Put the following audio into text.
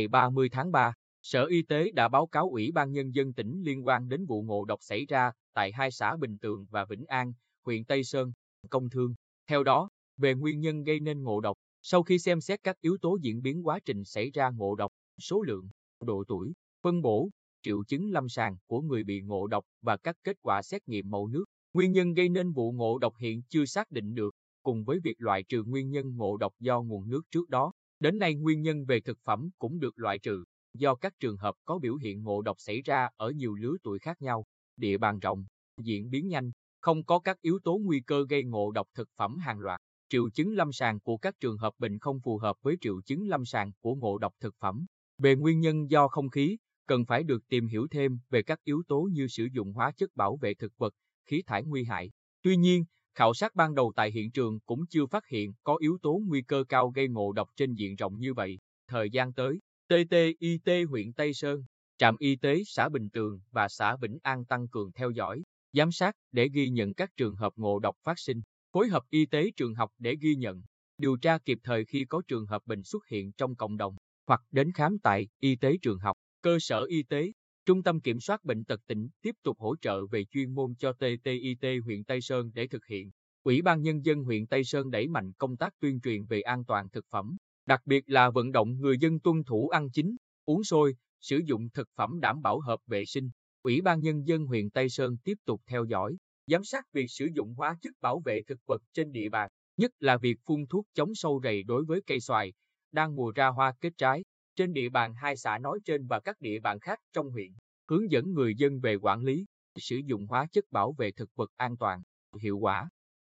ngày 30 tháng 3, Sở Y tế đã báo cáo Ủy ban Nhân dân tỉnh liên quan đến vụ ngộ độc xảy ra tại hai xã Bình Tường và Vĩnh An, huyện Tây Sơn, Công Thương. Theo đó, về nguyên nhân gây nên ngộ độc, sau khi xem xét các yếu tố diễn biến quá trình xảy ra ngộ độc, số lượng, độ tuổi, phân bổ, triệu chứng lâm sàng của người bị ngộ độc và các kết quả xét nghiệm mẫu nước, nguyên nhân gây nên vụ ngộ độc hiện chưa xác định được, cùng với việc loại trừ nguyên nhân ngộ độc do nguồn nước trước đó. Đến nay nguyên nhân về thực phẩm cũng được loại trừ, do các trường hợp có biểu hiện ngộ độc xảy ra ở nhiều lứa tuổi khác nhau, địa bàn rộng, diễn biến nhanh, không có các yếu tố nguy cơ gây ngộ độc thực phẩm hàng loạt. Triệu chứng lâm sàng của các trường hợp bệnh không phù hợp với triệu chứng lâm sàng của ngộ độc thực phẩm. Về nguyên nhân do không khí, cần phải được tìm hiểu thêm về các yếu tố như sử dụng hóa chất bảo vệ thực vật, khí thải nguy hại. Tuy nhiên, khảo sát ban đầu tại hiện trường cũng chưa phát hiện có yếu tố nguy cơ cao gây ngộ độc trên diện rộng như vậy. Thời gian tới, TTIT huyện Tây Sơn, trạm y tế xã Bình Tường và xã Vĩnh An tăng cường theo dõi, giám sát để ghi nhận các trường hợp ngộ độc phát sinh, phối hợp y tế trường học để ghi nhận, điều tra kịp thời khi có trường hợp bệnh xuất hiện trong cộng đồng hoặc đến khám tại y tế trường học, cơ sở y tế. Trung tâm Kiểm soát Bệnh tật tỉnh tiếp tục hỗ trợ về chuyên môn cho TTIT huyện Tây Sơn để thực hiện. Ủy ban Nhân dân huyện Tây Sơn đẩy mạnh công tác tuyên truyền về an toàn thực phẩm, đặc biệt là vận động người dân tuân thủ ăn chín, uống sôi, sử dụng thực phẩm đảm bảo hợp vệ sinh. Ủy ban Nhân dân huyện Tây Sơn tiếp tục theo dõi, giám sát việc sử dụng hóa chất bảo vệ thực vật trên địa bàn, nhất là việc phun thuốc chống sâu rầy đối với cây xoài, đang mùa ra hoa kết trái, trên địa bàn hai xã nói trên và các địa bàn khác trong huyện, hướng dẫn người dân về quản lý, sử dụng hóa chất bảo vệ thực vật an toàn, hiệu quả.